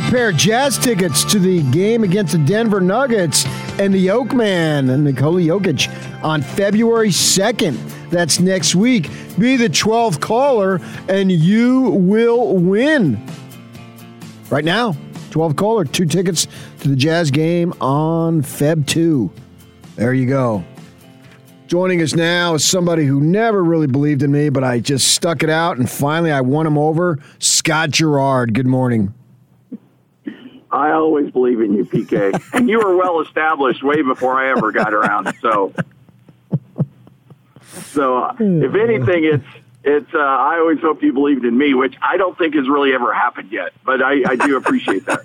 a pair of jazz tickets to the game against the Denver Nuggets and the Oakman and Nikola Jokic on February 2nd. That's next week. Be the 12th caller and you will win. Right now, 12th caller, two tickets to the Jazz game on Feb 2. There you go. Joining us now is somebody who never really believed in me, but I just stuck it out and finally I won him over. Scott Garrard. Good morning. I always believe in you, PK. and you were well established way before I ever got around. So, so uh, if anything, it's it's. Uh, I always hoped you believed in me, which I don't think has really ever happened yet. But I, I do appreciate that.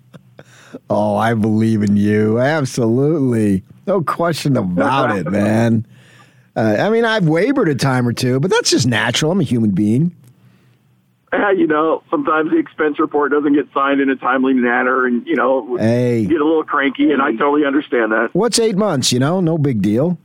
oh, I believe in you. Absolutely, no question about it, man. Uh, I mean, I've wavered a time or two, but that's just natural. I'm a human being you know, sometimes the expense report doesn't get signed in a timely manner, and you know, hey. get a little cranky, and I totally understand that. What's eight months? You know, no big deal.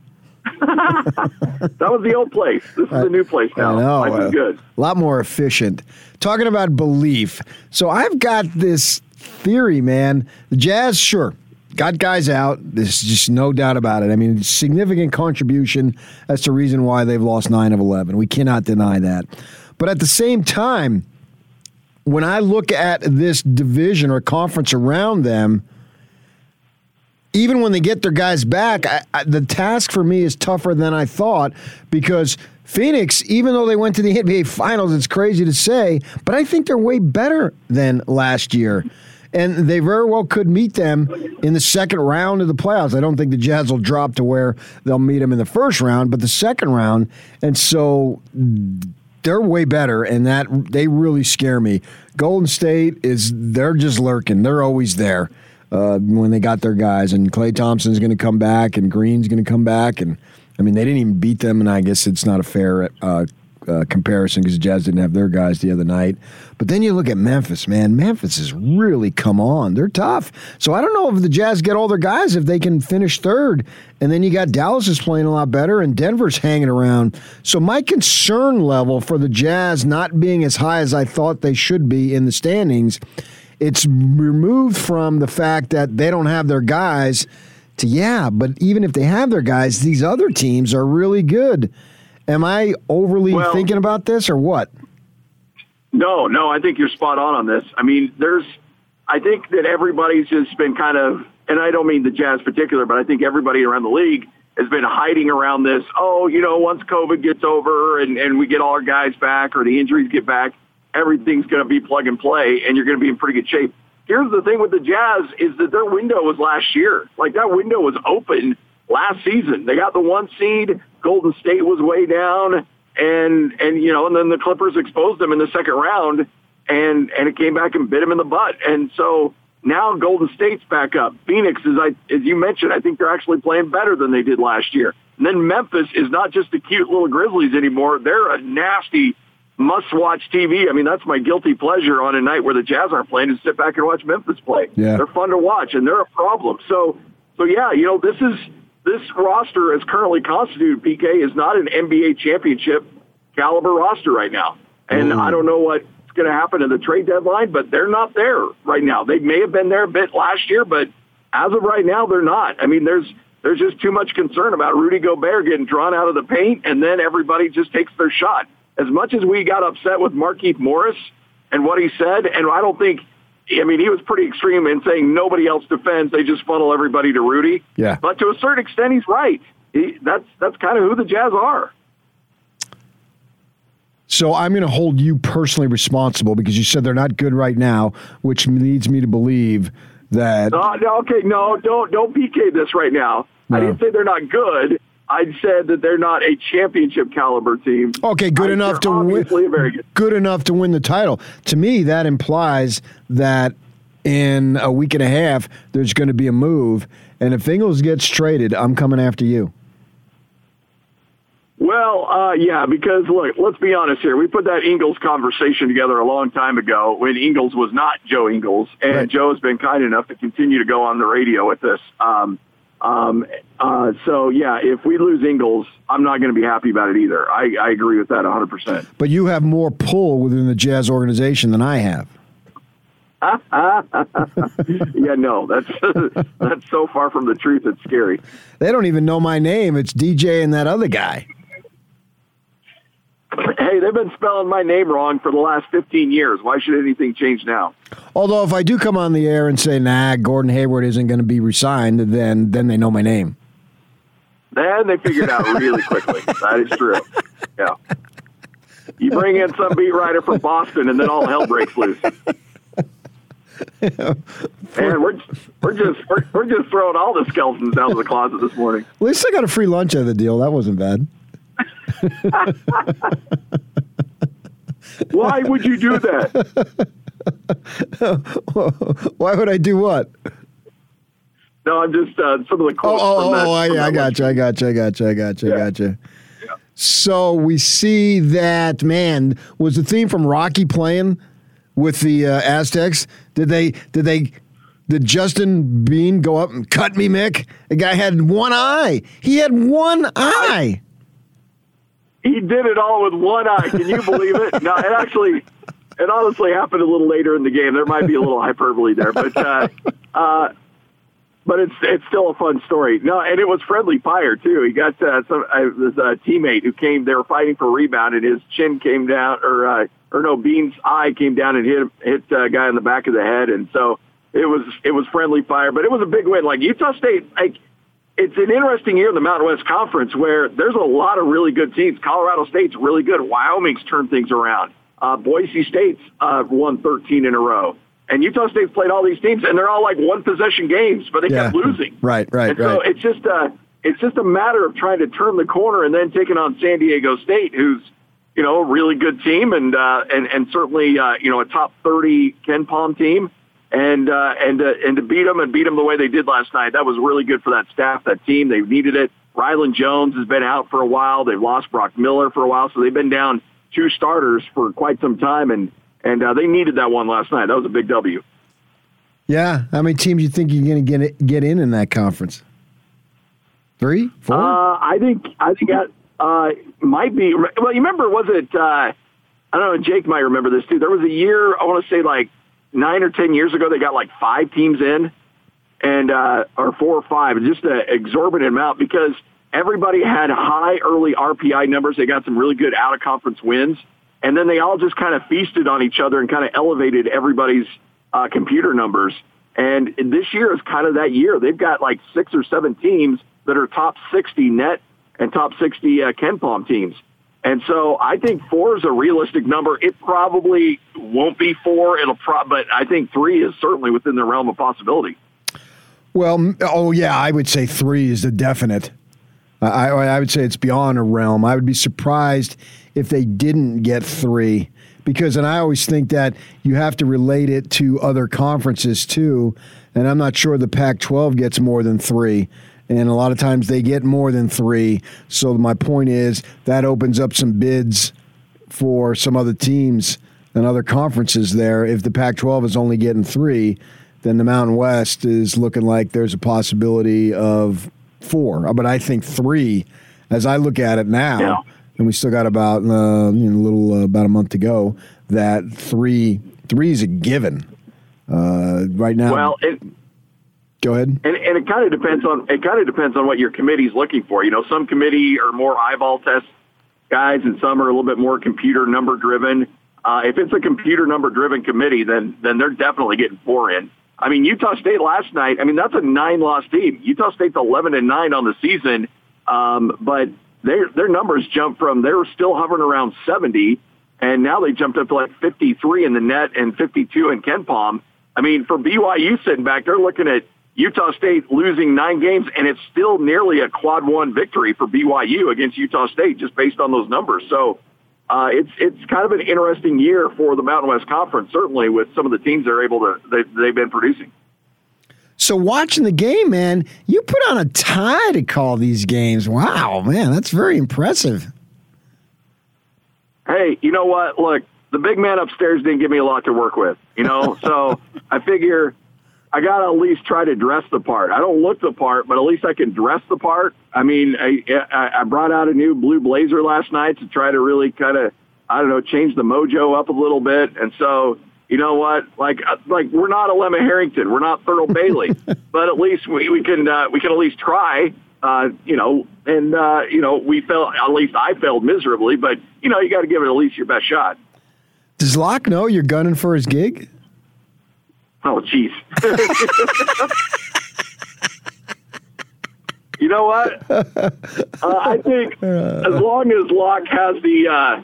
that was the old place. This is the new place now. I know. Life is uh, good. A lot more efficient. Talking about belief. So I've got this theory, man. The Jazz, sure, got guys out. There's just no doubt about it. I mean, significant contribution. That's the reason why they've lost nine of 11. We cannot deny that. But at the same time, when I look at this division or conference around them, even when they get their guys back, I, I, the task for me is tougher than I thought because Phoenix, even though they went to the NBA Finals, it's crazy to say, but I think they're way better than last year. And they very well could meet them in the second round of the playoffs. I don't think the Jazz will drop to where they'll meet them in the first round, but the second round. And so they're way better, and that they really scare me. Golden State is they're just lurking. They're always there uh, when they got their guys, and Klay Thompson's going to come back, and Green's going to come back, and I mean they didn't even beat them, and I guess it's not a fair uh, uh, comparison because the Jazz didn't have their guys the other night. But then you look at Memphis, man. Memphis has really come on. They're tough. So I don't know if the Jazz get all their guys if they can finish third. And then you got Dallas is playing a lot better and Denver's hanging around. So my concern level for the Jazz not being as high as I thought they should be in the standings, it's removed from the fact that they don't have their guys to yeah, but even if they have their guys, these other teams are really good. Am I overly well, thinking about this or what? No, no, I think you're spot on on this. I mean, there's, I think that everybody's just been kind of, and I don't mean the Jazz particular, but I think everybody around the league has been hiding around this. Oh, you know, once COVID gets over and, and we get all our guys back or the injuries get back, everything's going to be plug and play and you're going to be in pretty good shape. Here's the thing with the Jazz is that their window was last year. Like that window was open last season. They got the one seed. Golden State was way down, and and you know, and then the Clippers exposed them in the second round, and and it came back and bit them in the butt. And so now Golden State's back up. Phoenix is, I, as you mentioned, I think they're actually playing better than they did last year. And then Memphis is not just the cute little Grizzlies anymore. They're a nasty must-watch TV. I mean, that's my guilty pleasure on a night where the Jazz aren't playing to sit back and watch Memphis play. Yeah. They're fun to watch, and they're a problem. So, so yeah, you know, this is this roster, as currently constituted, PK, is not an NBA championship caliber roster right now. And mm. I don't know what's going to happen in the trade deadline, but they're not there right now. They may have been there a bit last year, but as of right now, they're not. I mean, there's there's just too much concern about Rudy Gobert getting drawn out of the paint, and then everybody just takes their shot. As much as we got upset with Markieff Morris and what he said, and I don't think – I mean, he was pretty extreme in saying nobody else defends; they just funnel everybody to Rudy. Yeah. But to a certain extent, he's right. He, that's that's kind of who the Jazz are. So I'm going to hold you personally responsible because you said they're not good right now, which leads me to believe that. Uh, no, okay, no, don't don't PK this right now. No. I didn't say they're not good. I said that they're not a championship caliber team. Okay, good I enough to win. Good. good enough to win the title. To me, that implies that in a week and a half there's going to be a move, and if Ingles gets traded, I'm coming after you. Well, uh, yeah, because look, let's be honest here. We put that Ingles conversation together a long time ago when Ingles was not Joe Ingles, and right. Joe has been kind enough to continue to go on the radio with us. Um, um, uh, so yeah, if we lose Ingles, I'm not going to be happy about it either. I, I agree with that 100. percent But you have more pull within the Jazz organization than I have. yeah, no, that's that's so far from the truth. It's scary. They don't even know my name. It's DJ and that other guy. Hey, they've been spelling my name wrong for the last 15 years. Why should anything change now? Although, if I do come on the air and say, "Nah, Gordon Hayward isn't going to be resigned," then then they know my name. Then they figured out really quickly. that is true. Yeah. You bring in some beat writer from Boston, and then all hell breaks loose. Man, we're we're just we're, we're just throwing all the skeletons out of the closet this morning. At least I got a free lunch out of the deal. That wasn't bad. Why would you do that? Why would I do what? No, I'm just uh, some of the quotes. Oh, from oh, that, oh, I, from I got you. I got you. I got you. I got you. I got you. So we see that man was the theme from Rocky playing with the uh, Aztecs. Did they? Did they? Did Justin Bean go up and cut me, Mick? The guy had one eye. He had one eye. He did it all with one eye. Can you believe it? No, it actually, it honestly happened a little later in the game. There might be a little hyperbole there, but uh, uh, but it's it's still a fun story. No, and it was friendly fire too. He got uh, some uh, this uh, teammate who came. They were fighting for rebound, and his chin came down, or uh, or no, Bean's eye came down and hit hit a guy in the back of the head, and so it was it was friendly fire. But it was a big win. Like Utah State, like it's an interesting year in the Mountain West Conference where there's a lot of really good teams. Colorado State's really good. Wyoming's turned things around. Uh, Boise State's uh, won 13 in a row. And Utah State's played all these teams, and they're all like one possession games, but they Yeah. kept losing. Right, right, And so right. it's just a it's just a matter of trying to turn the corner and then taking on San Diego State, who's you know a really good team and uh, and and certainly uh, you know a top 30 KenPom team. And uh, and uh, and to beat them and beat them the way they did last night, that was really good for that staff, that team. They needed it. Rylan Jones has been out for a while. They've lost Brock Miller for a while, so they've been down two starters for quite some time, and and uh, they needed that one last night. That was a big W. Yeah. How many teams do you think you're going to get get in in that conference? Three, four. Uh, I think I think that uh, might be. Well, you remember? Was it? Uh, I don't know. Jake might remember this too. There was a year. I want to say like nine or ten years ago. They got like five teams in, and uh, or four or five. Just an exorbitant amount because everybody had high early RPI numbers. They got some really good out of conference wins, and then they all just kind of feasted on each other and kind of elevated everybody's uh, computer numbers. And this year is kind of that year. They've got like six or seven teams that are top 60 net and top 60 uh, KenPom teams. And so I think four is a realistic number. It probably won't be four. It'll pro- but I think three is certainly within the realm of possibility. Well, oh yeah, I would say three is the definite. I, I would say it's beyond a realm. I would be surprised if they didn't get three because, and I always think that you have to relate it to other conferences too. And I'm not sure the Pac-12 gets more than three. And a lot of times they get more than three. So my point is that opens up some bids for some other teams and other conferences there. If the Pac 12 is only getting three, then the Mountain West is looking like there's a possibility of four. But I think three, as I look at it now, Yeah. and we still got about uh, you know, a little uh, about a month to go, that three three is a given. Uh, right now, Well, it, go ahead. and, and it kind of depends on it kind of depends on what your committee's looking for. You know, some committee are more eyeball test guys, and some are a little bit more computer number driven. Uh, if it's a computer number driven committee, then then they're definitely getting four in. I mean, Utah State last night. I mean, that's a nine loss team. Utah State's eleven and nine on the season, um, but their their numbers jumped from they were still hovering around seventy, and now they jumped up to like fifty three in the net and fifty two in KenPom. I mean, for BYU sitting back, they're looking at Utah State losing nine games, and it's still nearly a quad one victory for BYU against Utah State, just based on those numbers. So uh, it's it's kind of an interesting year for the Mountain West Conference, certainly with some of the teams they're able to they, they've been producing. So watching the game, man, you put on a tie to call these games. Wow, man, that's very impressive. hey, you know what? Look, the big man upstairs didn't give me a lot to work with, you know, so I figure I got to at least try to dress the part. I don't look the part, but at least I can dress the part. I mean, I, I I brought out a new blue blazer last night to try to really kind of, I don't know, change the mojo up a little bit. And so, you you know what? Like, uh, like we're not Alema Harrington, we're not Thurl Bailey, but at least we, we can uh, we can at least try. Uh, you know, and uh, you know, we failed. At least I failed miserably, but you know, you got to give it at least your best shot. Does Locke know you're gunning for his gig? Oh, jeez. you know what? Uh, I think as long as Locke has the uh,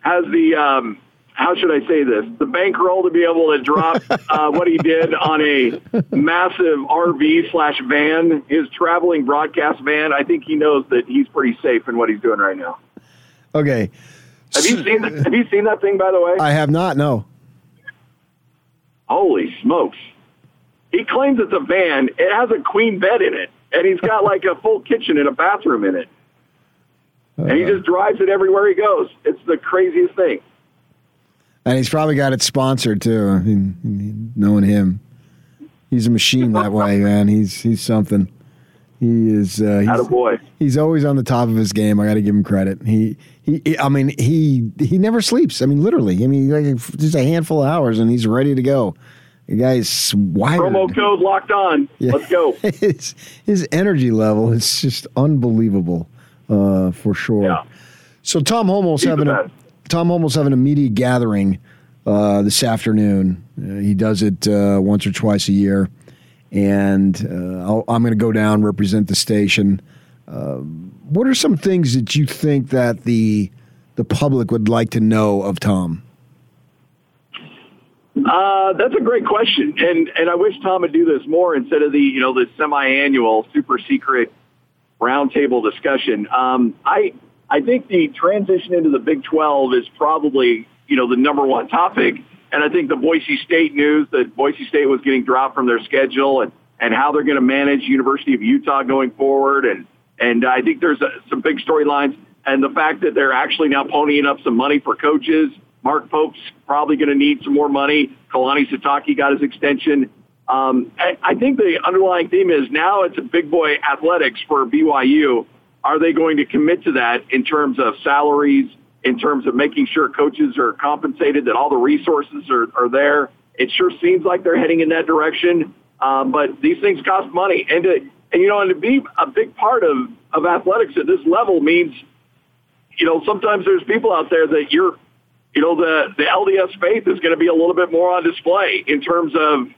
has the um, how should I say this? The bankroll to be able to drop uh, what he did on a massive RV slash van, his traveling broadcast van. I think he knows that he's pretty safe in what he's doing right now. Okay. Have you seen Have you seen that thing? By the way, I have not. No. Holy smokes! He claims it's a van. It has a queen bed in it, and he's got like a full kitchen and a bathroom in it. And he uh-huh. just drives it everywhere he goes. It's the craziest thing. And he's probably got it sponsored too. I mean, knowing him, he's a machine that way, man. He's he's something. He is. Uh, he's, boy. He's always on the top of his game. I got to give him credit. He, he. I mean, he he never sleeps. I mean, literally. I mean, like just a handful of hours, and he's ready to go. The guy's wired. Promo code locked on. Yeah. Let's go. his, his energy level is just unbelievable, uh, for sure. Yeah. So Tom Holmoe's having a Tom Holmoe's having a media gathering uh, this afternoon. Uh, he does it uh, once or twice a year, and uh, i am going to go down represent the station. Uh, what are some things that you think that the the public would like to know of Tom? Uh, that's a great question, and and I wish Tom would do this more instead of the you know the semi-annual super secret roundtable discussion. Um, I I think the transition into the Big 12 is probably, you know, the number one topic. And I think the Boise State news that Boise State was getting dropped from their schedule and, and how they're going to manage University of Utah going forward. And, and I think there's a, some big storylines. And the fact that they're actually now ponying up some money for coaches. Mark Pope's probably going to need some more money. Kalani Sitake got his extension. Um, I think the underlying theme is now it's a big boy athletics for BYU are they going to commit to that in terms of salaries, in terms of making sure coaches are compensated, that all the resources are, are there? It sure seems like they're heading in that direction. Um, but these things cost money. And to, and you know, and to be a big part of, of athletics at this level means, you know, sometimes there's people out there that you're, you know, the, the LDS faith is going to be a little bit more on display in terms of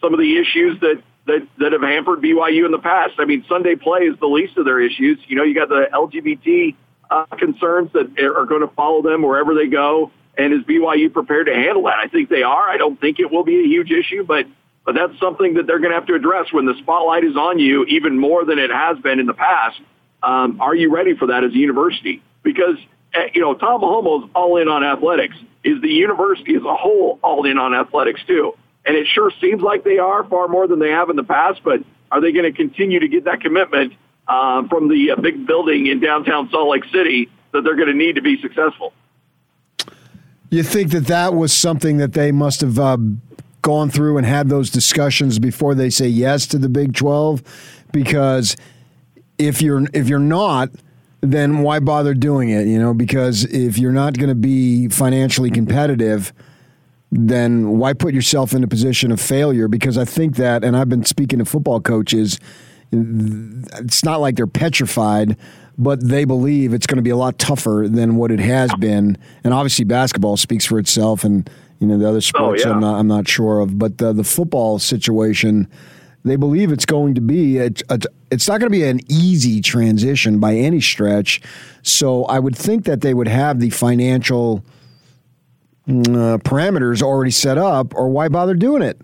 some of the issues that that, that have hampered BYU in the past. I mean, Sunday play is the least of their issues. You know, you got the LGBT uh, concerns that are going to follow them wherever they go. And is BYU prepared to handle that? I think they are. I don't think it will be a huge issue, but but that's something that they're going to have to address when the spotlight is on you, even more than it has been in the past. Um, are you ready for that as a university? Because eh, you know Tom Holmoe's all in on athletics. Is the university as a whole all in on athletics too? And it sure seems like they are far more than they have in the past, but are they going to continue to get that commitment uh, from the uh, big building in downtown Salt Lake City that they're going to need to be successful? You think that that was something that they must have uh, gone through and had those discussions before they say yes to the Big 12? Because if you're if you're not, then why bother doing it? You know, because if you're not going to be financially competitive – then why put yourself in a position of failure? Because I think that, and I've been speaking to football coaches, it's not like they're petrified, but they believe it's going to be a lot tougher than what it has been. And obviously, basketball speaks for itself, and you know the other sports oh, yeah. I'm not I'm not sure of, but the, the football situation. They believe it's going to be a, a, it's not going to be an easy transition by any stretch. So I would think that they would have the financial uh, parameters already set up, or why bother doing it?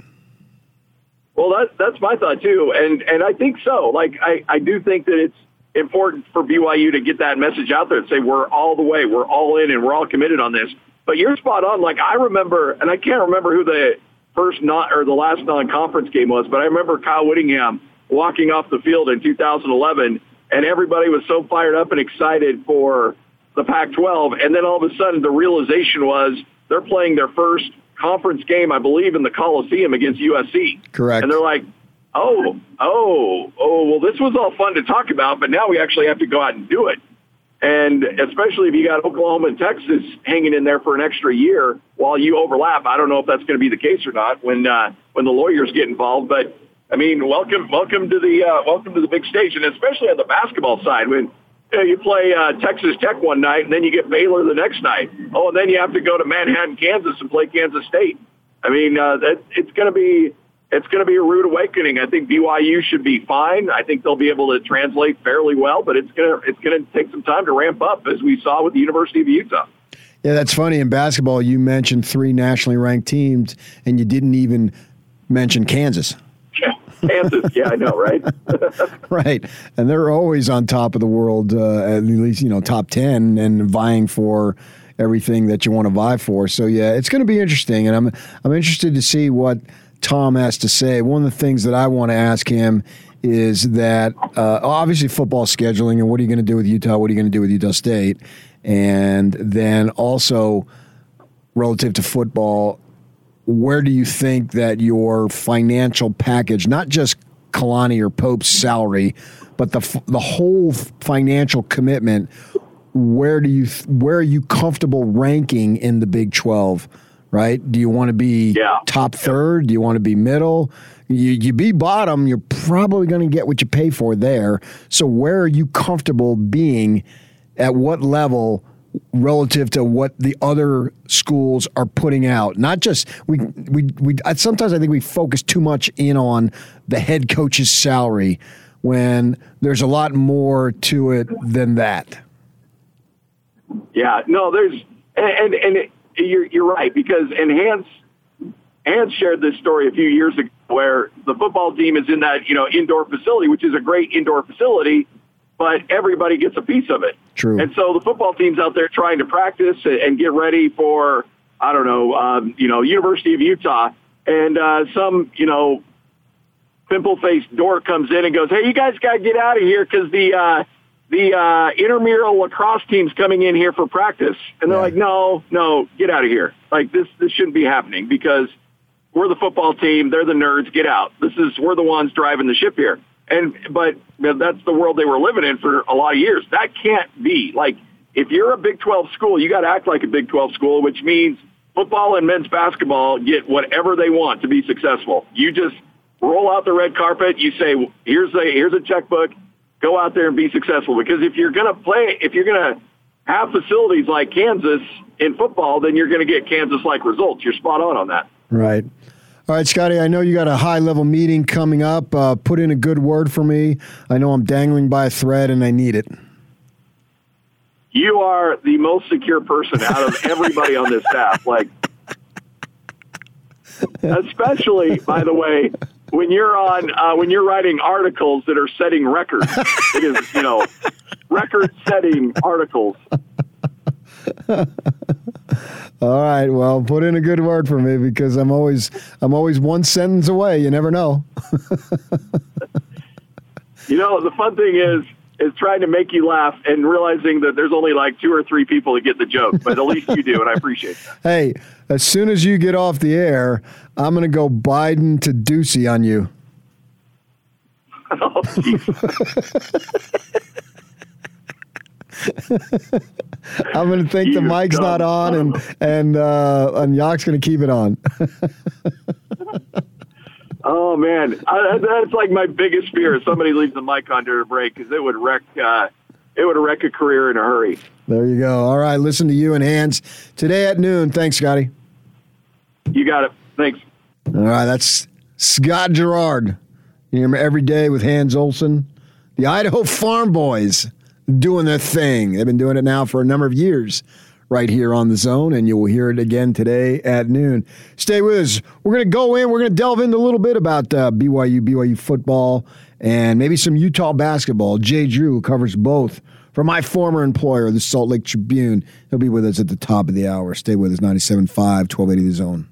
Well, that, that's my thought too, and and I think so. Like I, I do think that it's important for BYU to get that message out there and say we're all the way, we're all in, and we're all committed on this. But you're spot on. Like I remember, and I can't remember who the first not or the last non-conference game was, but I remember Kyle Whittingham walking off the field in 2011, and everybody was so fired up and excited for the Pac-12, and then all of a sudden the realization was they're playing their first conference game, I believe, in the Coliseum against USC. Correct. And they're like, oh, oh, oh, well, this was all fun to talk about, but now we actually have to go out and do it. And especially if you got Oklahoma and Texas hanging in there for an extra year while you overlap. I don't know if that's going to be the case or not when uh, when the lawyers get involved. But I mean, welcome welcome to the uh, welcome to the big stage, and especially on the basketball side when you, know, you play uh, Texas Tech one night and then you get Baylor the next night. Oh, and then you have to go to Manhattan, Kansas, and play Kansas State. I mean, uh, that it's going to be it's going to be a rude awakening. I think BYU should be fine. I think they'll be able to translate fairly well, but it's going to it's going to take some time to ramp up, as we saw with the University of Utah. Yeah, that's funny. In basketball, you mentioned three nationally ranked teams, and you didn't even mention Kansas. Kansas, yeah, I know, right? right, and they're always on top of the world, uh, at least you know top ten, and vying for everything that you want to vie for. So yeah, it's going to be interesting, and I'm I'm interested to see what Tom has to say. One of the things that I want to ask him is that uh, obviously football scheduling and what are you going to do with Utah? What are you going to do with Utah State? And then also relative to football, where do you think that your financial package, not just Kalani or Pope's salary, but the the whole financial commitment, where do you where are you comfortable ranking in the Big Twelve? Right? Do you want to be yeah. top third? Do you want to be middle? You, you be bottom, you're probably going to get what you pay for there. So where are you comfortable being? At what level? Relative to what the other schools are putting out. Not just we we we sometimes I think we focus too much in on the head coach's salary when there's a lot more to it than that. Yeah, no, there's and and it, you're you're right because and Hans Hans shared this story a few years ago where the football team is in that you know indoor facility, which is a great indoor facility, but everybody gets a piece of it. True. And so the football team's out there trying to practice and get ready for I don't know, um, you know, University of Utah, and uh, some you know pimple-faced dork comes in and goes, "Hey, you guys got to get out of here because the uh, the uh, intramural lacrosse team's coming in here for practice, and they're yeah. like, no, no, get out of here. Like this, this shouldn't be happening because we're the football team. They're the nerds. Get out. This is, we're the ones driving the ship here. And, but that's the world they were living in for a lot of years. That can't be like, if you're a Big 12 school, you got to act like a Big 12 school, which means football and men's basketball get whatever they want to be successful. You just roll out the red carpet. You say, here's a, here's a checkbook go out there and be successful. Because if you're to play, if you're to have facilities like Kansas in football, then you're to get Kansas-like results. You're spot on on that. Right. All right, Scotty, I know you got a high level meeting coming up. Uh, put in a good word for me. I know I'm dangling by a thread and I need it. You are the most secure person out of everybody on this staff. Like, especially, by the way, when you're on uh, when you're writing articles that are setting records. it is you know record-setting articles. All right, well, put in a good word for me because I'm always I'm always one sentence away. You never know. you know, the fun thing is is trying to make you laugh and realizing that there's only like two or three people that get the joke, but at least you do, and I appreciate that. Hey, as soon as you get off the air, I'm going to go Biden to Doocy on you. Oh, I'm going to think you the mic's not on, and and uh, and Yock's going to keep it on. oh man, I, that's like my biggest fear. if somebody leaves the mic on during a break because it would wreck. Uh, it would wreck a career in a hurry. There you go. All right, listen to you and Hans today at noon. Thanks, Scotty. You got it. Thanks. All right, that's Scott Garrard. You hear every day with Hans Olsen, the Idaho Farm Boys doing their thing. They've been doing it now for a number of years right here on the zone, and you will hear it again today at noon. Stay with us. We're going to go in, we're going to delve into a little bit about uh, BYU, BYU football, and maybe some Utah basketball. Jay Drew, covers both for my former employer, the Salt Lake Tribune. He'll be with us at the top of the hour. Stay with us, 97.5, 1280 The Zone.